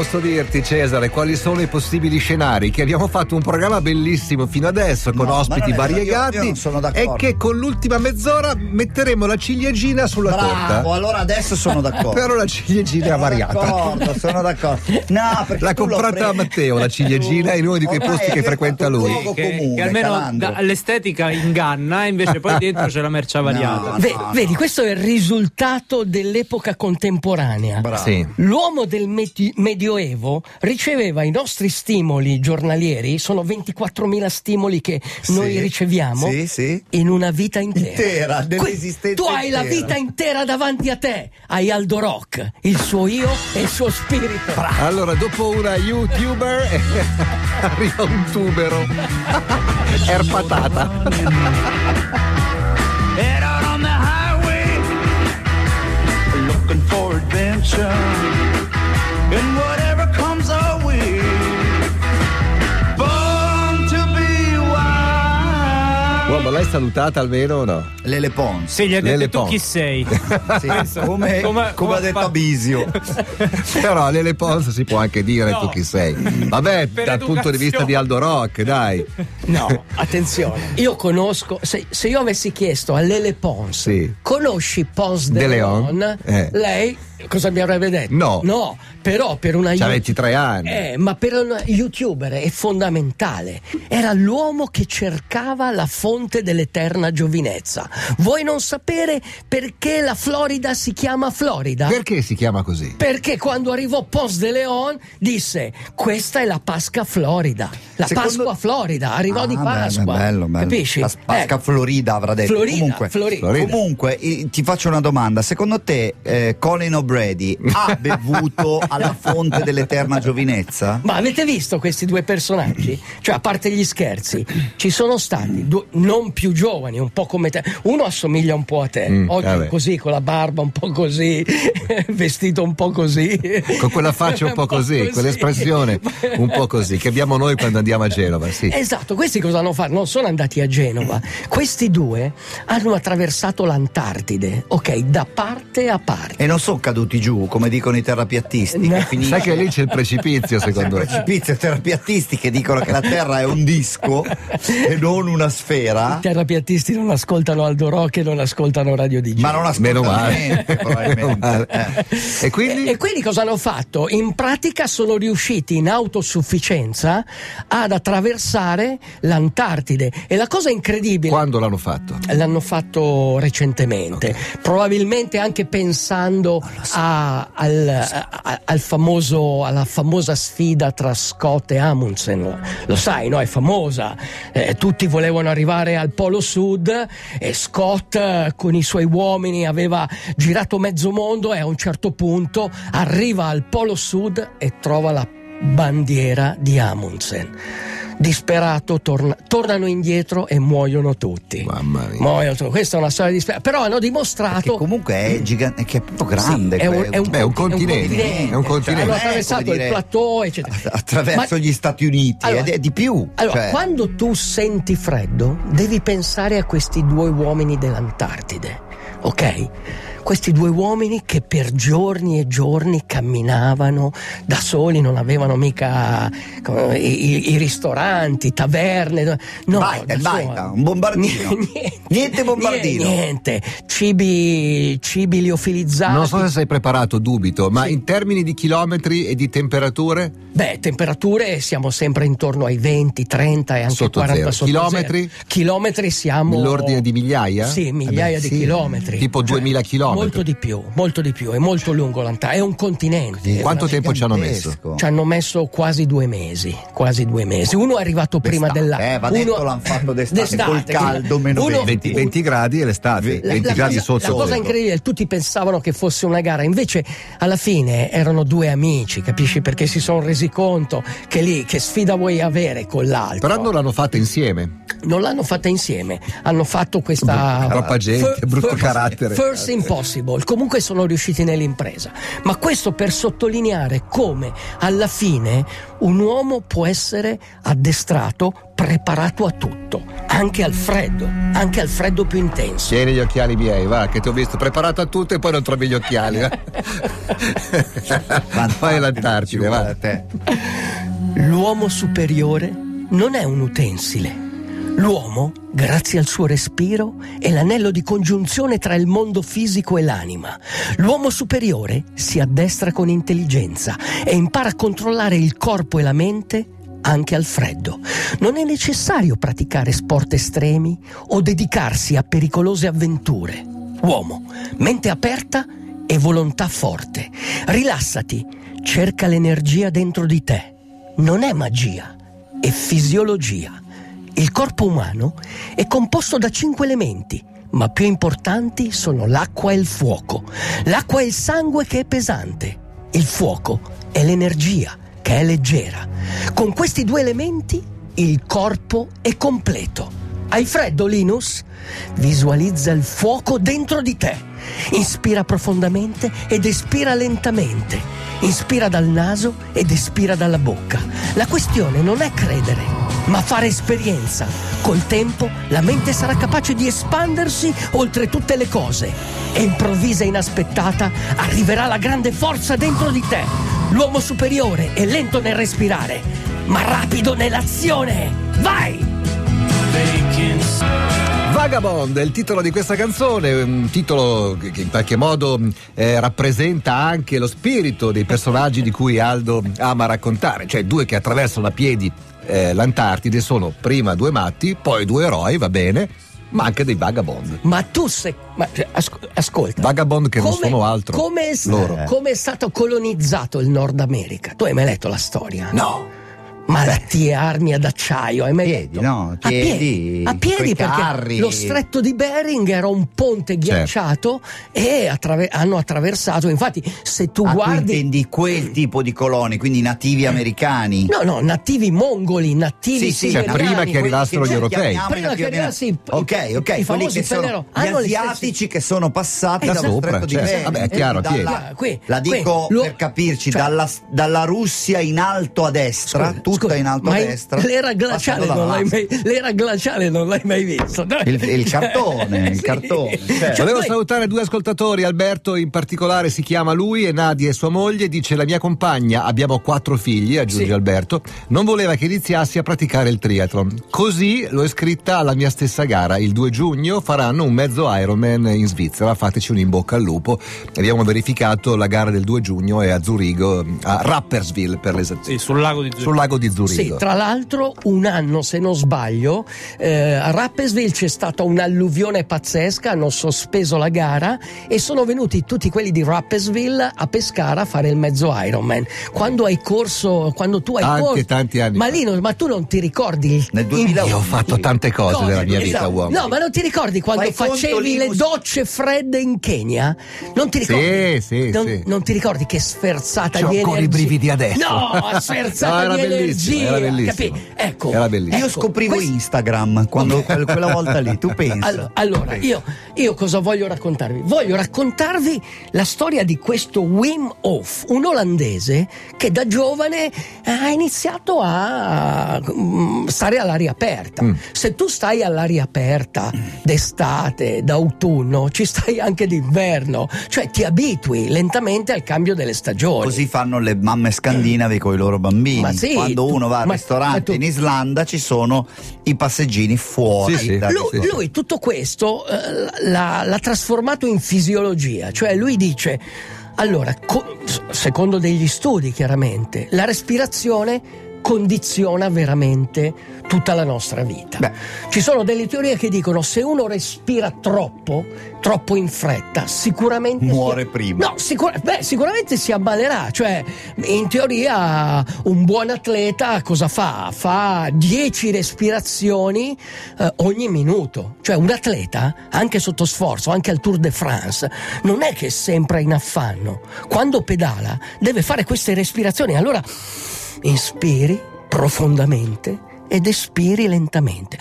posso dirti, Cesare, quali sono i possibili scenari? Che abbiamo fatto un programma bellissimo fino adesso con No, ospiti variegati e che con l'ultima mezz'ora metteremo la ciliegina sulla Bravo, torta. allora adesso sono d'accordo. Però la ciliegina è variata. d'accordo, sono d'accordo. No, perché L'ha comprata prendi- Matteo la ciliegina in uno di quei Ormai posti che frequenta lui. che, comune, che almeno da- l'estetica inganna, invece poi dentro c'è la merce variata. No. Ve- no. Vedi, questo è il risultato dell'epoca contemporanea. Bravo. Sì. L'uomo del medi- Medioevo riceveva i nostri stimoli giornalieri, sono 24.000 stimoli che noi Sì, riceviamo sì, sì. in una vita intera. Intera, dell'esistenza Tu hai la intera. vita intera davanti a te, hai Aldo Rock, il suo io e il suo spirito. Allora, dopo una YouTuber arriva un tubero. Erpatata. Head salutata almeno o no? Lele Pons. Sì, gli ha Lele detto tu Pons. chi sei. Sì, come, Come- come ha detto fa- Abisio. Però Lele Pons si può anche dire No. tu chi sei. Vabbè, Per dal punto di vista educazione. di Aldo Rock, dai. No, attenzione. Io conosco, se, se io avessi chiesto a Lele Pons, Sì. conosci Pons de, De Leon, Leon? Eh. lei cosa mi avrebbe detto? No. No, però per una C'ha you- 23 anni. Eh, ma per un youtuber è fondamentale. Era l'uomo che cercava la fonte dell'eterna giovinezza. Vuoi non sapere perché la Florida si chiama Florida? Perché si chiama così? Perché quando arrivò Pons de Leon disse questa è la Pasqua Florida, la Secondo- Pasqua Florida, arrivò di Ah, Pasqua. beh, bello, bello. Capisci? La Pasqua Eh, Florida avrà detto. Florida, comunque, Florida. Florida. comunque, ti faccio una domanda. Secondo te eh, Colin O'Brady ha bevuto alla fonte dell'eterna giovinezza? Ma avete visto questi due personaggi? Cioè, a parte gli scherzi, ci sono stati due non più giovani, un po' come te. Uno assomiglia un po' a te, Mm, occhi vabbè. così, con la barba un po' così, vestito un po' così. Con quella faccia un po' così, quell'espressione un po' così, che abbiamo noi quando andiamo a Genova, sì. Esatto, questi cosa hanno fatto? Non sono andati a Genova. Questi due hanno attraversato l'Antartide, ok, da parte a parte. E non sono caduti giù, come dicono i terapiattisti. No. Che finisce Sai che lì c'è il precipizio, secondo me. precipizio terapiattisti che dicono che la Terra è un disco e non una sfera. I terapiattisti non ascoltano Aldo Rock e non ascoltano Radio DJ. Ma non Meno ascoltano male. niente, Meno probabilmente. male. Eh. E quindi? E, e quindi cosa hanno fatto? In pratica sono riusciti in autosufficienza ad attraversare l'Antartide. E la cosa incredibile. Quando l'hanno fatto? L'hanno fatto recentemente, probabilmente anche pensando a- al, a- al famoso, alla famosa sfida tra Scott e Amundsen. Lo sai, no? È famosa. Eh, tutti volevano arrivare al Polo Sud e Scott eh, con i suoi uomini aveva girato mezzo mondo e a un certo punto arriva al Polo Sud e trova la bandiera di Amundsen. Disperato, torna- tornano indietro e muoiono tutti. Mamma mia. Muoiono tutti. Questa è una storia disperata. Però hanno Che dimostrato. comunque è gigante, che è proprio grande. Sì, è un, è un Beh, è un continente, è un continente. Hanno Cioè, è attraversato come il plateau, eccetera. attraverso Ma- gli Stati Uniti Allora- ed è di più. Allora, cioè, quando tu senti freddo, devi pensare a questi due uomini dell'Antartide, ok? Questi due uomini che per giorni e giorni camminavano da soli, non avevano mica come, i, i- i ristoranti, taverne. No, Baita, baita, un bombardino. Niente, Niente bombardino. Niente, cibi, cibi liofilizzati. Non so se sei preparato, dubito, ma in termini di chilometri e di temperature? Beh, temperature siamo sempre intorno ai 20, 30 e anche Sotto 40 zero. sotto Chilometri? zero. Chilometri siamo Nell'ordine di migliaia? Sì, migliaia Eh beh, di sì. chilometri. Tipo 2000 chilometri. Molto di più, molto di più, è molto lungo l'Antartide, è un continente. Quanto tempo ci hanno messo? Ci hanno messo quasi due mesi, quasi due mesi. Uno è arrivato prima D'estate, della eh, va detto, l'hanno fatto d'estate, col caldo, meno Uno- 20, 20 gradi e l'estate, la, 20 la gradi cosa, sotto. la cosa incredibile, tutti pensavano che fosse una gara, invece alla fine erano due amici, capisci? Perché si sono resi conto che lì che sfida vuoi avere con l'altro. Però non l'hanno fatta insieme. Non l'hanno fatta insieme, hanno fatto questa. Troppa gente, brutto carattere. First Impossible. Comunque sono riusciti nell'impresa. Ma questo per sottolineare come alla fine un uomo può essere addestrato, preparato a tutto, anche al freddo, anche al freddo più intenso. Tieni gli occhiali miei, va, che ti ho visto preparato a tutto e poi non trovi gli occhiali. va. Vai all'Antartide, va. L'uomo superiore non è un utensile. L'uomo, grazie al suo respiro, è l'anello di congiunzione tra il mondo fisico e l'anima. L'uomo superiore si addestra con intelligenza e impara a controllare il corpo e la mente anche al freddo. Non è necessario praticare sport estremi o dedicarsi a pericolose avventure. Uomo, mente aperta e volontà forte. Rilassati, cerca l'energia dentro di te. Non è magia, è fisiologia. Il corpo umano è composto da cinque elementi, ma più importanti sono l'acqua e il fuoco. L'acqua è il sangue che è pesante, il fuoco è l'energia che è leggera. Con questi due elementi il corpo è completo. Hai freddo, Linus? Visualizza il fuoco dentro di te. Inspira profondamente ed espira lentamente. Inspira dal naso ed espira dalla bocca. La questione non è credere, ma fare esperienza. Col tempo la mente sarà capace di espandersi oltre tutte le cose e improvvisa e inaspettata arriverà la grande forza dentro di te. L'uomo superiore è lento nel respirare, ma rapido nell'azione. Vai! Vagabond è il titolo di questa canzone, un titolo che in qualche modo eh, rappresenta anche lo spirito dei personaggi di cui Aldo ama raccontare, cioè due che attraversano a piedi eh, l'Antartide sono prima due matti, poi due eroi, va bene, ma anche dei vagabond. Ma tu sei. Ma, cioè, asco- ascolta. Vagabond che non sono altro. Come è, loro. come è stato colonizzato il Nord America? Tu hai mai letto la storia? No. Malattie, armi ad acciaio, hai mai Piedi, letto? no? A Piedi, piedi, a piedi perché carri. lo stretto di Bering era un ponte Certo. ghiacciato e attraver- hanno attraversato. Infatti, se tu Ah, tu guardi. intendi quel tipo di coloni, quindi nativi americani. No, no, nativi mongoli, nativi Sì, sì, Cioè, prima che arrivassero gli che europei. Prima che arrivassero, ok, ok, i famosi sono gli asiatici che sono passati Esatto. dallo Sopra, stretto di certo. Bering. Vabbè, è chiaro, piedi. dalla- qui- la qui, dico lo- per capirci, cioè- dalla, dalla Russia in alto a destra, Scusa, tutta scusa, in alto a destra. L'era glaciale, mai, l'era glaciale non l'hai mai visto. Il- il cartone, il Sì. cartone, certo. Cioè, Volevo noi- salutare due ascoltatori, Alberto in particolare si chiama lui e Nadia e sua moglie, dice la mia compagna, abbiamo quattro figli, aggiunge Sì. Alberto, non voleva che iniziassi a praticare il triathlon. Così l'ho iscritta alla mia stessa gara, il 2 giugno faranno un mezzo Ironman in Svizzera, fateci un in bocca al lupo. Abbiamo verificato la gara del 2 giugno è a Zurigo, a Rapperswil per l'esattezza, Sì, sul lago di Zurigo. sul lago di Sì, Zurigo. tra l'altro un anno, se non sbaglio, eh, a Rappesville c'è stata un'alluvione pazzesca, hanno sospeso la gara e sono venuti tutti quelli di Rappesville a Pescara a fare il mezzo Ironman. Quando hai corso, quando tu hai Anche corso... tanti anni Ma. Lino, ma tu non ti ricordi il... Nel 2001. Io ho fatto tante cose Cose, nella mia vita, esatto. uomo. No, ma non ti ricordi quando Fai facevi le docce fredde in Kenya? Non ti ricordi? Sì, sì, non, sì. non ti ricordi che sferzata C'ho di ancora i energia? brividi adesso. No, sferzata No, era di bellissimo, energia. era bellissimo. Ecco. Era bellissimo. Io ecco, scoprivo questo- Instagram quando, quel- quella volta lì, tu pensi? Allora, allora, io, io cosa voglio raccontarvi? Voglio raccontarvi la storia di questo Wim Hof, un olandese che da giovane ha iniziato a mm, stare all'aria aperta. Mm. Se tu stai all'aria aperta d'estate, d'autunno, ci stai anche d'inverno, cioè ti abitui lentamente al cambio delle stagioni. Così fanno le mamme scandinave con i loro bambini. Ma sì, Quando uno va al ma- ristorante ma tu- in Islanda ci sono i passeggini fuori. Sì, sì. da- Lui, lui tutto questo eh, l'ha, l'ha trasformato in fisiologia, cioè lui dice, allora, co- secondo degli studi chiaramente, la respirazione condiziona veramente tutta la nostra vita. Beh. Ci sono delle teorie che dicono se uno respira troppo, troppo in fretta, sicuramente Muore si- prima. No, sicur- beh, sicuramente si ammalerà, cioè in teoria un buon atleta cosa fa? Fa 10 respirazioni eh, ogni minuto, cioè un atleta anche sotto sforzo, anche al Tour de France, non è che è sempre in affanno, quando pedala deve fare queste respirazioni, allora inspiri profondamente ed espiri lentamente.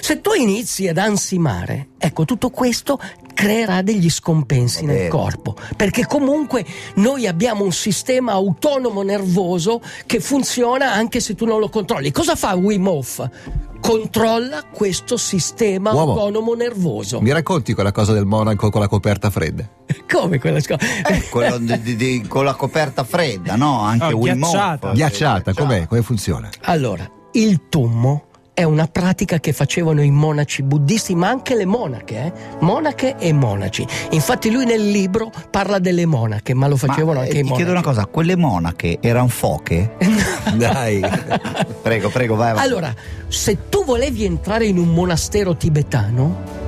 Se tu inizi ad ansimare, ecco, tutto questo creerà degli scompensi nel corpo, perché comunque noi abbiamo un sistema autonomo nervoso che funziona anche se tu non lo controlli. Cosa fa Wim Hof? Controlla questo sistema Uomo. autonomo nervoso. Mi racconti quella cosa del monaco con la coperta fredda? Come quella scuola? Eh, quello di- di- di- con la coperta fredda, no? Anche No, Wim Hof. ghiacciata. Ghiacciata, com'è? Come funziona? Allora, il tummo è una pratica che facevano i monaci buddisti, ma anche le monache, eh? monache e monaci. Infatti lui nel libro parla delle monache, ma lo facevano Ma, anche eh, i ti monaci. chiedo una cosa, quelle monache erano foche? Dai. prego, prego, vai. vai. Allora, se tu volevi entrare in un monastero tibetano,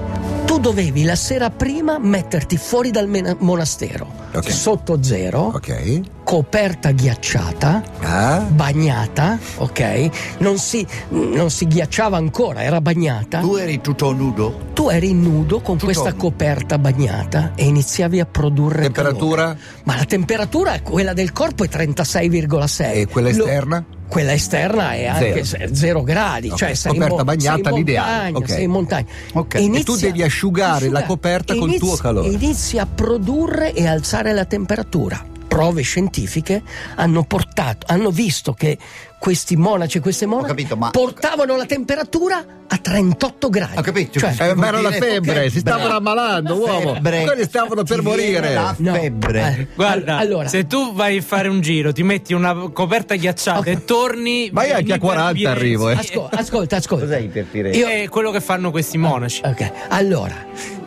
tu dovevi la sera prima metterti fuori dal monastero, Ok. sotto zero, Ok. coperta ghiacciata, Ah. bagnata, ok? Non si, non si ghiacciava ancora, era bagnata. Tu eri tutto nudo? Tu eri nudo con Tutto questa nudo. coperta bagnata e iniziavi a produrre Temperatura? calore. Ma la temperatura, quella del corpo è 36,6. E quella Lo- esterna? quella esterna è anche Zero. 0 gradi, Ok, cioè sei coperta mo- bagnata, sei in l'ideale, montagna, ok. sei in montagna. Ok. E tu devi asciugare la coperta col inizia- tuo calore. Inizi a produrre e alzare la temperatura. Prove scientifiche hanno portato, hanno visto che questi monaci e queste monache capito, ma- portavano la temperatura a 38 gradi. Ho capito. Cioè, Eh, ma era la febbre, ok, si stavano bravo. ammalando, uomo. Febbre. Quelli stavano per morire. La No, febbre. eh, Guarda, allora, se tu vai a fare un giro, ti metti una coperta ghiacciata Ok. e torni. Vai anche a 40 arrivo, eh. ascol- ascolta, ascolta. Cos'è iperpiresia? Io- È quello che fanno questi monaci. Ok, allora,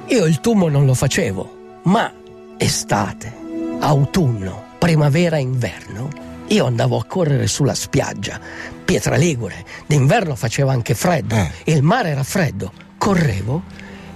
io il tummo non lo facevo, ma estate, autunno, primavera, inverno, io andavo a correre sulla spiaggia, Pietra Ligure, d'inverno faceva anche freddo, Eh. il mare era freddo, correvo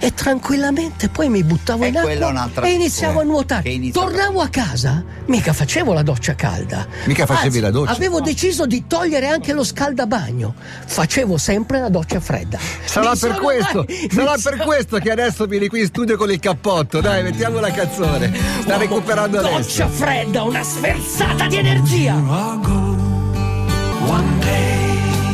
e tranquillamente poi mi buttavo E in acqua e iniziavo a cosa, nuotare. che inizia- Tornavo a casa, mica facevo la doccia calda. Mica facevi Anzi, la doccia. Avevo deciso di togliere anche lo scaldabagno, facevo sempre la doccia fredda. Sarà Mi per questo, mai- sarà mi per questo che adesso vieni qui in studio con il cappotto. Dai, mettiamo la canzone. Sta Uomo, recuperando Doccia adesso. fredda, una sferzata di energia.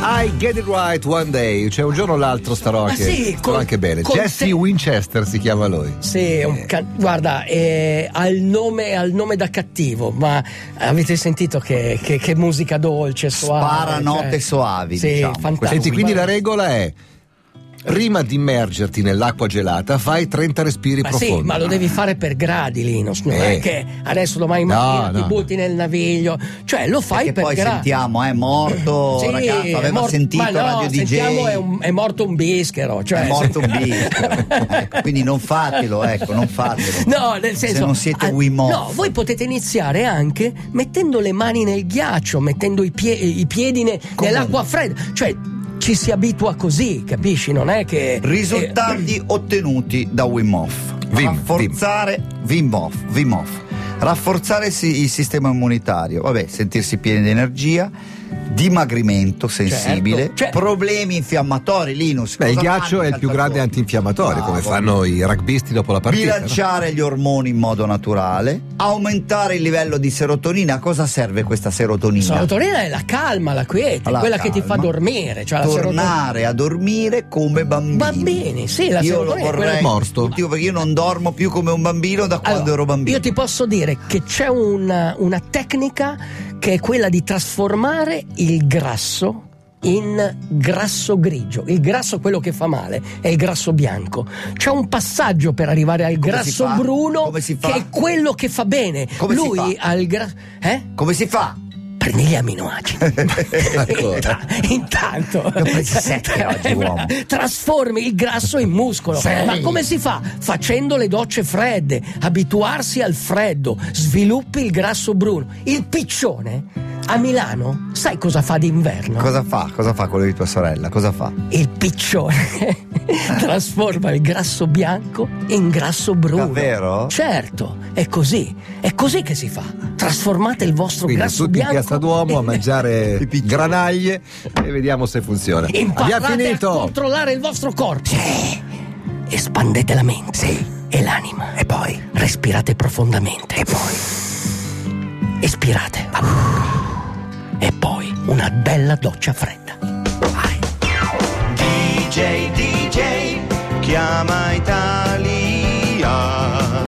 I get it right one day. Cioè, un giorno o l'altro starò anche, sì, starò con- anche bene. Jesse te- Winchester si chiama lui. Sì, un ca- guarda, eh, ha, il nome, ha il nome da cattivo, ma avete sentito che, che- che musica dolce, suave. Spara note cioè- suavi, Sì, diciamo. fantastico. Senti, quindi la regola è. Prima di immergerti nell'acqua gelata, fai 30 respiri Ma profondi. sì, ma lo devi fare per gradi, Linus. Non Eh. è che adesso domani No, mattina ti no. butti nel naviglio. Cioè, lo fai Perché per poi gradi. sentiamo, è morto, Sì, ragazzi, è aveva mor- sentito ma no, Radio DJ. sentiamo, è, un- è morto un bischero. Cioè, È morto un bischero. Ecco, quindi non fatelo, ecco, non fatelo. No, nel senso. Se non siete ah, Wim Hof. No, voi potete iniziare anche mettendo le mani nel ghiaccio, mettendo i, pie- i piedi ne- nell'acqua fredda. Cioè, ci si abitua così, capisci? Non è che. Risultati ottenuti da Wim Hof. Wim, Rafforzare Wim Hof, Wim Hof. Rafforzare il sistema immunitario, vabbè, sentirsi pieni di energia, dimagrimento sensibile, Certo, cioè- problemi infiammatori, Linus. Beh, il ghiaccio è il più grande antinfiammatorio, come Bravo. fanno i rugbisti dopo la partita. no? Bilanciare gli ormoni in modo naturale, aumentare il livello di serotonina. A cosa serve questa serotonina? La serotonina è la calma, la quiete, La quella che ti fa calma. dormire. Cioè la serotonina. Tornare a dormire come bambini. Bambini, sì, la io lo serotonina è vorrei Morto. Perché io non dormo più come un bambino da quando Allora, ero bambino. Io ti posso dire che c'è una, una tecnica che è quella di trasformare il grasso in grasso grigio. Il grasso, quello che fa male, è il grasso bianco. C'è un passaggio per arrivare al Come si grasso bruno si che è quello che fa bene. Come si Lui fa? al grasso. Eh? Come si fa? Prendi gli aminoacidi. Ancora. Intanto oggi, uomo. trasformi il grasso in muscolo. Sei. Ma come si fa? Facendo le docce fredde, abituarsi al freddo, sviluppi il grasso bruno. Il piccione a Milano, sai cosa fa d'inverno? Cosa fa? Cosa fa quello di tua sorella? Cosa fa? Il piccione trasforma il grasso bianco in grasso bruno. Davvero? Certo, è così. È così che si fa. Trasformate il vostro Quindi grasso tutti in bianco piazza Duomo a in- mangiare granaglie e vediamo se funziona. Imparate Abbiamo a finito. controllare il vostro corpo. Espandete la mente e l'anima. E poi respirate profondamente. E poi espirate e poi una bella doccia fredda. Vai. DJ, DJ, chiama Italia.